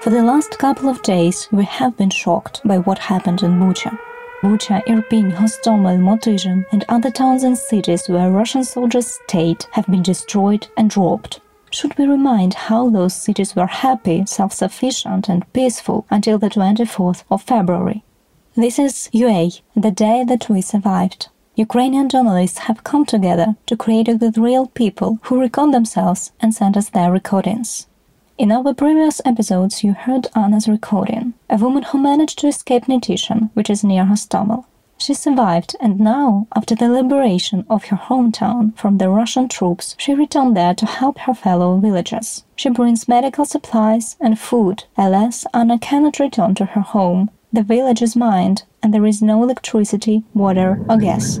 For the last couple of days, we have been shocked by what happened in Bucha. Bucha, Irpin, Hostomel, Motyzhin, and other towns and cities where Russian soldiers stayed have been destroyed and robbed. Should we remind how those cities were happy, self sufficient, and peaceful until the 24th of February? This is UA, the day that we survived. Ukrainian journalists have come together to create with real people who record themselves and send us their recordings. In our previous episodes, you heard Anna's recording, a woman who managed to escape Netyshin, which is near Hostomel. She survived, and now, after the liberation of her hometown from the Russian troops, she returned there to help her fellow villagers. She brings medical supplies and food. Alas, Anna cannot return to her home. The village is mined, and there is no electricity, water, or gas.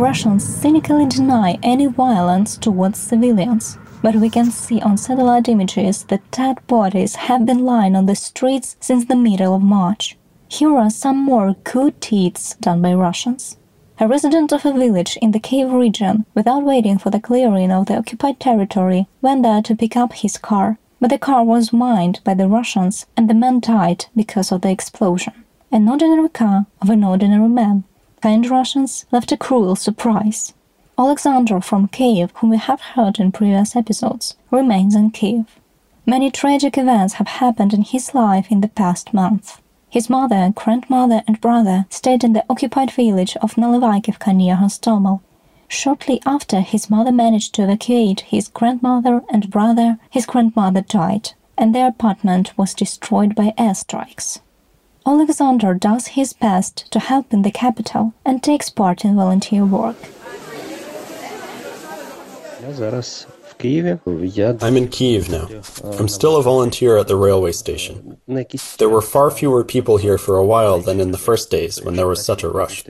Russians cynically deny any violence towards civilians, but we can see on satellite images that dead bodies have been lying on the streets since the middle of March. Here are some more good deeds done by Russians. A resident of a village in the Kiev region, without waiting for the clearing of the occupied territory, went there to pick up his car, but the car was mined by the Russians and the man died because of the explosion. An ordinary car of an ordinary man kind Russians left a cruel surprise. Alexander from Kiev, whom we have heard in previous episodes, remains in Kiev. Many tragic events have happened in his life in the past month. His mother, grandmother, and brother stayed in the occupied village of Nalivayevka near Hostomel. Shortly after his mother managed to evacuate his grandmother and brother, his grandmother died, and their apartment was destroyed by airstrikes. Alexander does his best to help in the capital and takes part in volunteer work. I'm in Kiev now. I'm still a volunteer at the railway station. There were far fewer people here for a while than in the first days when there was such a rush.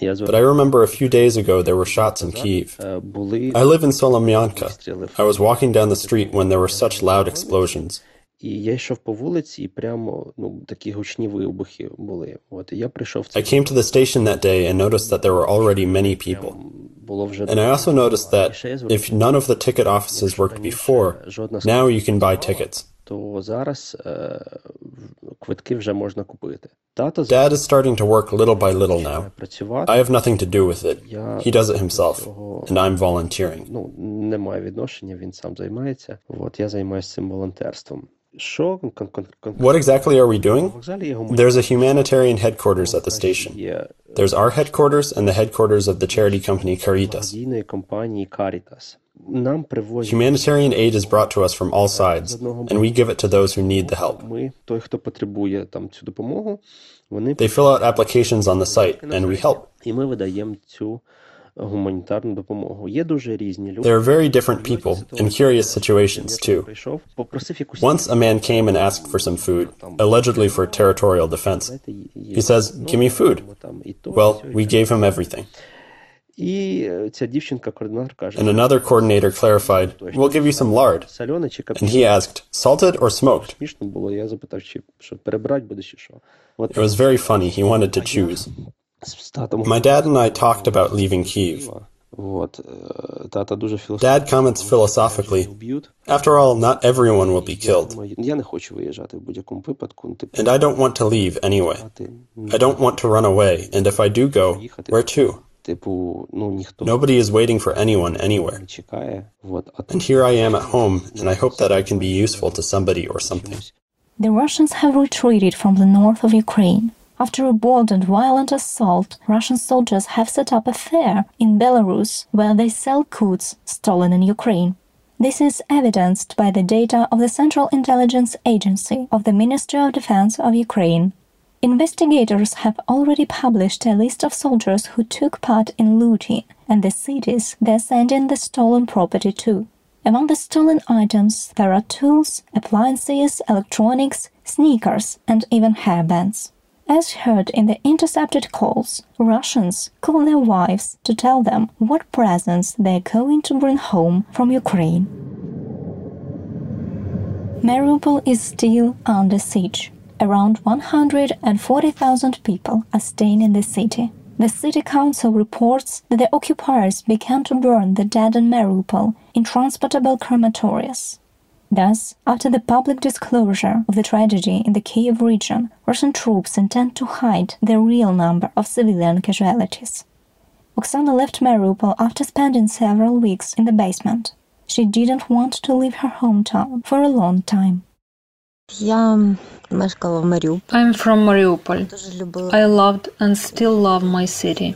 But I remember a few days ago there were shots in Kiev. I live in Solomyanka. I was walking down the street when there were such loud explosions. I came to the station that day and noticed that there were already many people. And I also noticed that if none of the ticket offices worked before, now you can buy tickets. Dad is starting to work little by little now. I have nothing to do with it. He does it himself, and I'm volunteering. What exactly are we doing? There's a humanitarian headquarters at the station. There's our headquarters and the headquarters of the charity company Caritas. Humanitarian aid is brought to us from all sides, and we give it to those who need the help. They fill out applications on the site, and we help. There are very different people and curious situations too. Once a man came and asked for some food, allegedly for territorial defense. He says, Give me food. Well, we gave him everything. And another coordinator clarified, We'll give you some lard. And he asked, Salted or smoked? It was very funny. He wanted to choose. My dad and I talked about leaving Kiev. Dad comments philosophically, after all, not everyone will be killed. And I don't want to leave anyway. I don't want to run away, and if I do go, where to? Nobody is waiting for anyone anywhere. And here I am at home, and I hope that I can be useful to somebody or something. The Russians have retreated from the north of Ukraine. After a bold and violent assault, Russian soldiers have set up a fair in Belarus where they sell goods stolen in Ukraine. This is evidenced by the data of the Central Intelligence Agency of the Ministry of Defense of Ukraine. Investigators have already published a list of soldiers who took part in looting and the cities they're sending the stolen property to. Among the stolen items, there are tools, appliances, electronics, sneakers, and even hairbands. As heard in the intercepted calls, Russians call their wives to tell them what presents they're going to bring home from Ukraine. Mariupol is still under siege. Around 140,000 people are staying in the city. The city council reports that the occupiers began to burn the dead in Mariupol in transportable crematories. Thus, after the public disclosure of the tragedy in the Kiev region, Russian troops intend to hide the real number of civilian casualties. Oksana left Mariupol after spending several weeks in the basement. She didn't want to leave her hometown for a long time. I'm from Mariupol. I loved and still love my city.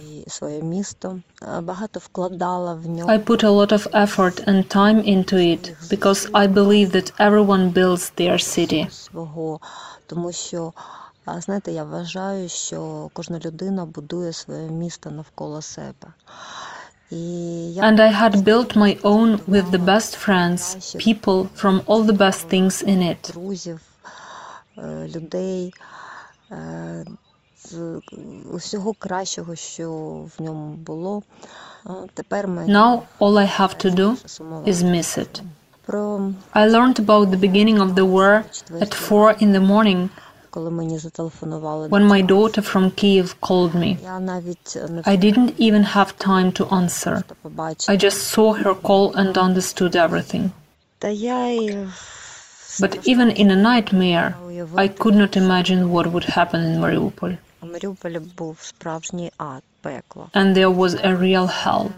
I put a lot of effort and time into it because I believe that everyone builds their city. Знаєте, я вважаю, що кожна людина будує своє місто навколо себе. And I had built my own with the best friends, people from all the best things in it. Now all I have to do is miss it. I learned about the beginning of the war at 4 in the morning коли мені зателефонували. When my daughter from Kiev called me, Я навіть не I didn't even have time to answer. I just saw her call and understood everything. Та я й But even in a nightmare, I could not imagine what would happen in Mariupol. у Маріуполі був справжній ад, пекло. And there was a real hell.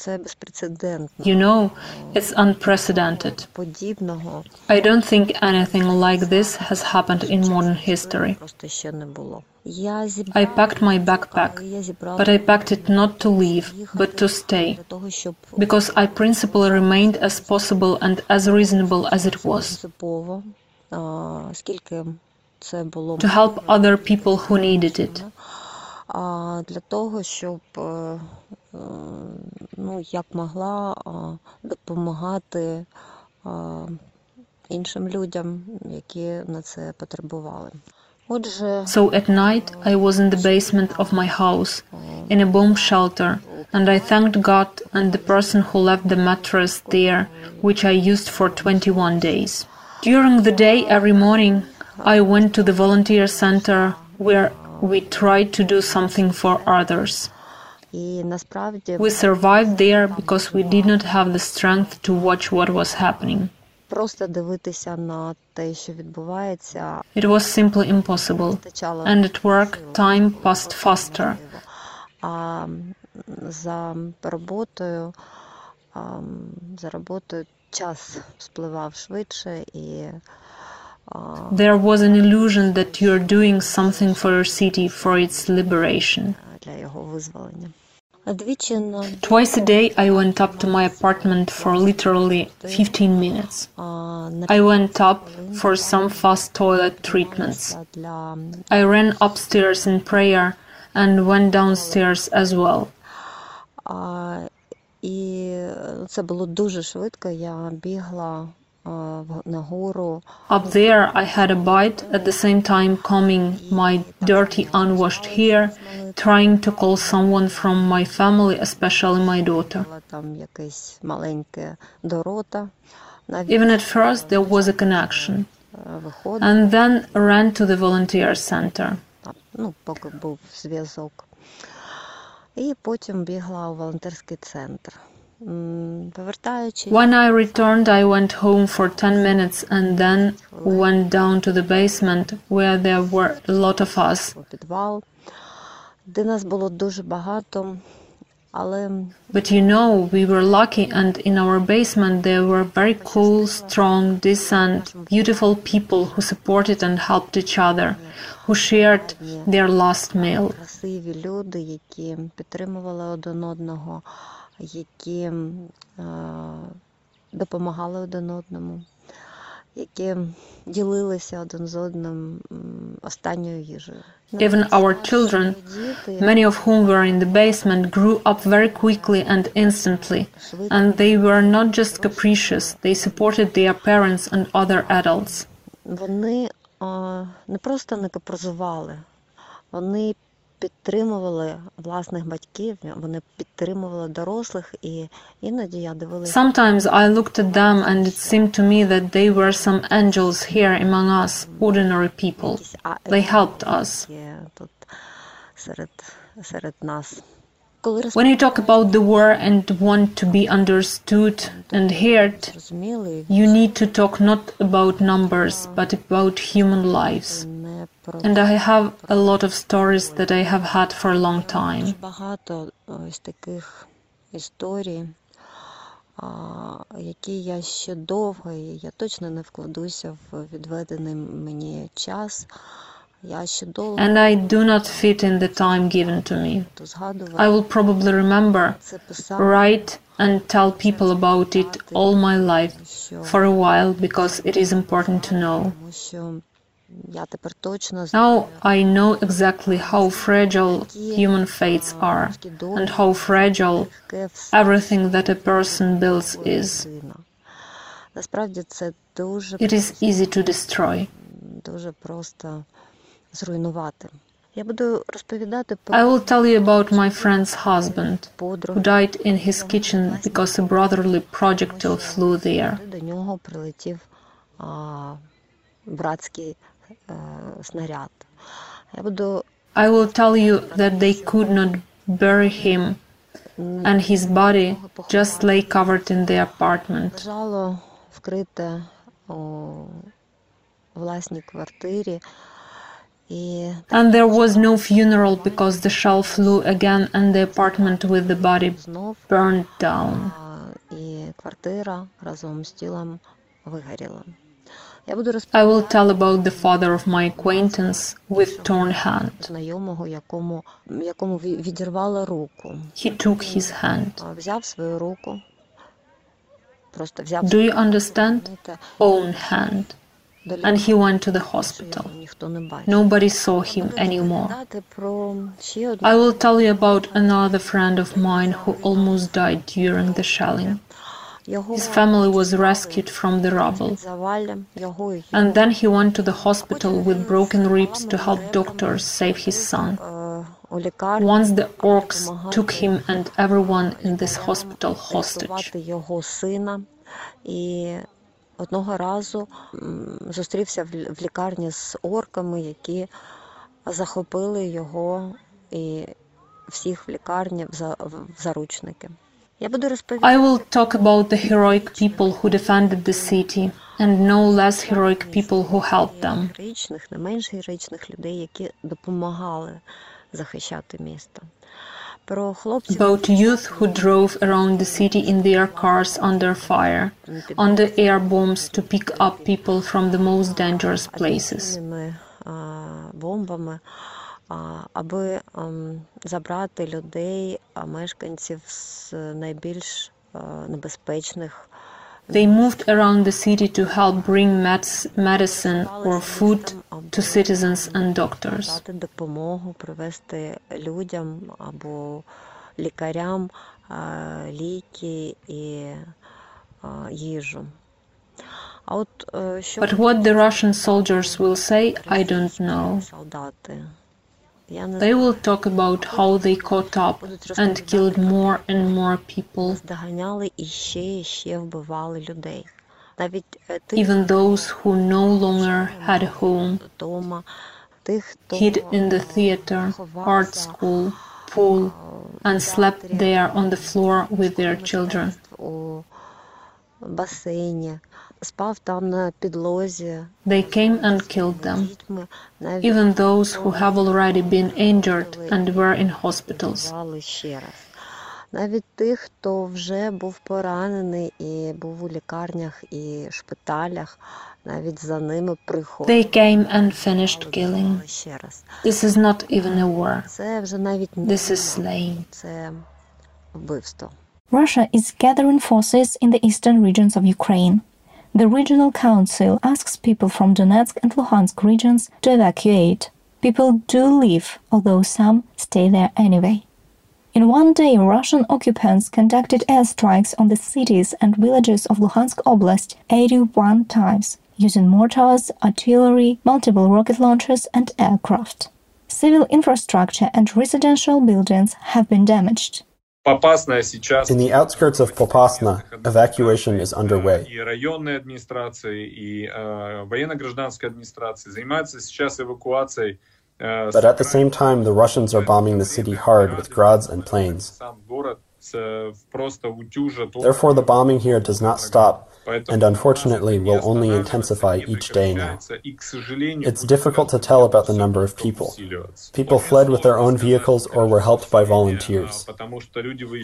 А, Це безпрецедентно. You know, it's unprecedented. Подібного I don't think anything like this has happened in modern history. просто ще не було. Я I зібрала, packed my backpack, я зібрала but I packed it not to leave, but to stay, для того, щоб because I principally remained as possible and as reasonable as it was, принципово, а, скільки це було to help other people who needed it. а, для того, щоб е, е, ну, як могла а, допомагати а, іншим людям, які на це потребували. Отже, So at night, I was in the basement of my house, in a bomb shelter, and I thanked God and the person who left the mattress there, which I used for 21 days. During the day, every morning, I went to the volunteer center where we tried to do something for others. We survived there because we did not have the strength to watch what was happening. It was simply impossible. And at work, time passed faster. There was an illusion that you're doing something for your city, for its liberation. для його визволення. А Двічі на Twice a day, I went up to my apartment for literally 15 minutes. а, на I went up for some fast toilet treatments. для I ran upstairs in prayer and went downstairs as well. а, і це було дуже швидко. Я бігла а, в- нагору. Up there, I had a bite, at the same time combing my dirty, unwashed hair, trying to call someone from my family, especially my daughter. Була там якесь маленьке до рота. Навіть Even at first, there was a connection, е, виходила, and then ran to the volunteer center. ну, поки був зв'язок. І потім бігла у волонтерський центр. When I returned, I went home for 10 minutes and then went down to the basement where there were a lot of us. But you know, we were lucky, and in our basement there were very cool, strong, decent, beautiful people who supported and helped each other, who shared their last meal. Які е, допомагали один одному, які ділилися один з одним останньою їжею. Even our children, many of whom were in the basement, grew up very quickly and instantly, and they were not just capricious, they supported their parents and other adults. вони е, не просто не капризували, вони підтримували власних батьків, вони підтримували дорослих, і іноді я дивилася. Sometimes I looked at them and it seemed to me that they were some angels here among us, ordinary people. They helped us. Є тут серед, серед нас. When you talk about the war and want to be understood and heard, you need to talk not about numbers but about human lives. And I have a lot of stories that I have had for a long time. Багато ось таких історій, які я ще довго, і я точно не вкладуся в відведений мені час. And I do not fit in the time given to me. I will probably remember, write, and tell people about it all my life for a while because it is important to know. Now I know exactly how fragile human fates are and how fragile everything that a person builds is. It is easy to destroy. I will tell you about my friend's husband, who died in his kitchen because a brotherly projectile flew there. До нього прилетів а, братський а, снаряд. Я буду I will tell you that they could not bury him and his body just lay covered in the apartment. лежало вкрите у власній квартирі. And there was no funeral because the shell flew again and the apartment with the body burned down. I will tell about the father of my acquaintance with torn hand. He took his hand. Do you understand? Own hand and he went to the hospital. Nobody saw him anymore. I will tell you about another friend of mine who almost died during the shelling. His family was rescued from the rubble. And then he went to the hospital with broken ribs to help doctors save his son. Once the orcs took him and everyone in this hospital hostage. Одного разу зустрівся в лікарні з орками, які захопили його і всіх в лікарні в заручники. I will talk about the heroic people who defended the city and no less heroic people who helped them. About youth who drove around the city in their cars under fire, under air bombs to pick up people from the most dangerous places аби забрати людей, мешканців з найбільш небезпечних They moved around the city to help bring medicine or food to citizens and doctors. допомогу привести людям або лікарям ліки і їжу. But what the Russian soldiers will say, I don't know. They will talk about how they caught up and killed more and more people, even those who no longer had a home, hid in the theater, art school, pool, and slept there on the floor with their children. спав там на підлозі. They came and killed them, even those who have already been injured and were in hospitals. Навіть тих, хто вже був поранений і був у лікарнях і шпиталях, навіть за ними приходили. They came and finished killing. This is not even a war. Це вже навіть не This is slaying. Це вбивство. Russia is gathering forces in the eastern regions of Ukraine. The regional council asks people from Donetsk and Luhansk regions to evacuate. People do leave, although some stay there anyway. In one day, Russian occupants conducted airstrikes on the cities and villages of Luhansk Oblast 81 times, using mortars, artillery, multiple rocket launchers, and aircraft. Civil infrastructure and residential buildings have been damaged. In the outskirts of Popasna, evacuation is underway. But at the same time, the Russians are bombing the city hard with grads and planes. Therefore, the bombing here does not stop, and unfortunately will only intensify each day now. It's difficult to tell about the number of people. People fled with their own vehicles or were helped by volunteers.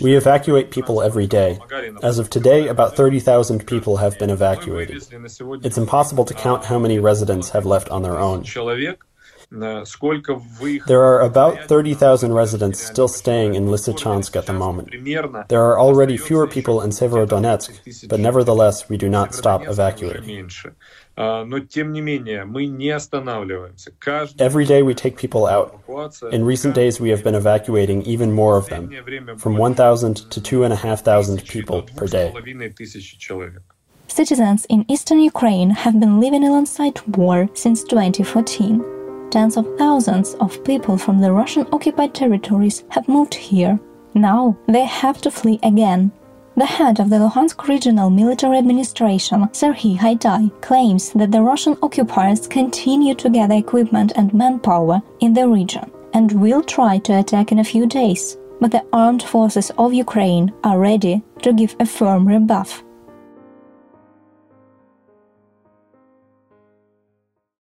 We evacuate people every day. As of today, about 30,000 people have been evacuated. It's impossible to count how many residents have left on their own. There are about 30,000 residents still staying in Lysychansk at the moment. There are already fewer people in Severodonetsk, but nevertheless, we do not stop evacuating. Every day we take people out. In recent days, we have been evacuating even more of them, from 1,000 to 2,500 people per day. Citizens in eastern Ukraine have been living alongside war since 2014 tens of thousands of people from the Russian occupied territories have moved here. Now they have to flee again. The head of the Luhansk Regional Military Administration, Serhiy Haidai, claims that the Russian occupiers continue to gather equipment and manpower in the region and will try to attack in a few days. But the armed forces of Ukraine are ready to give a firm rebuff.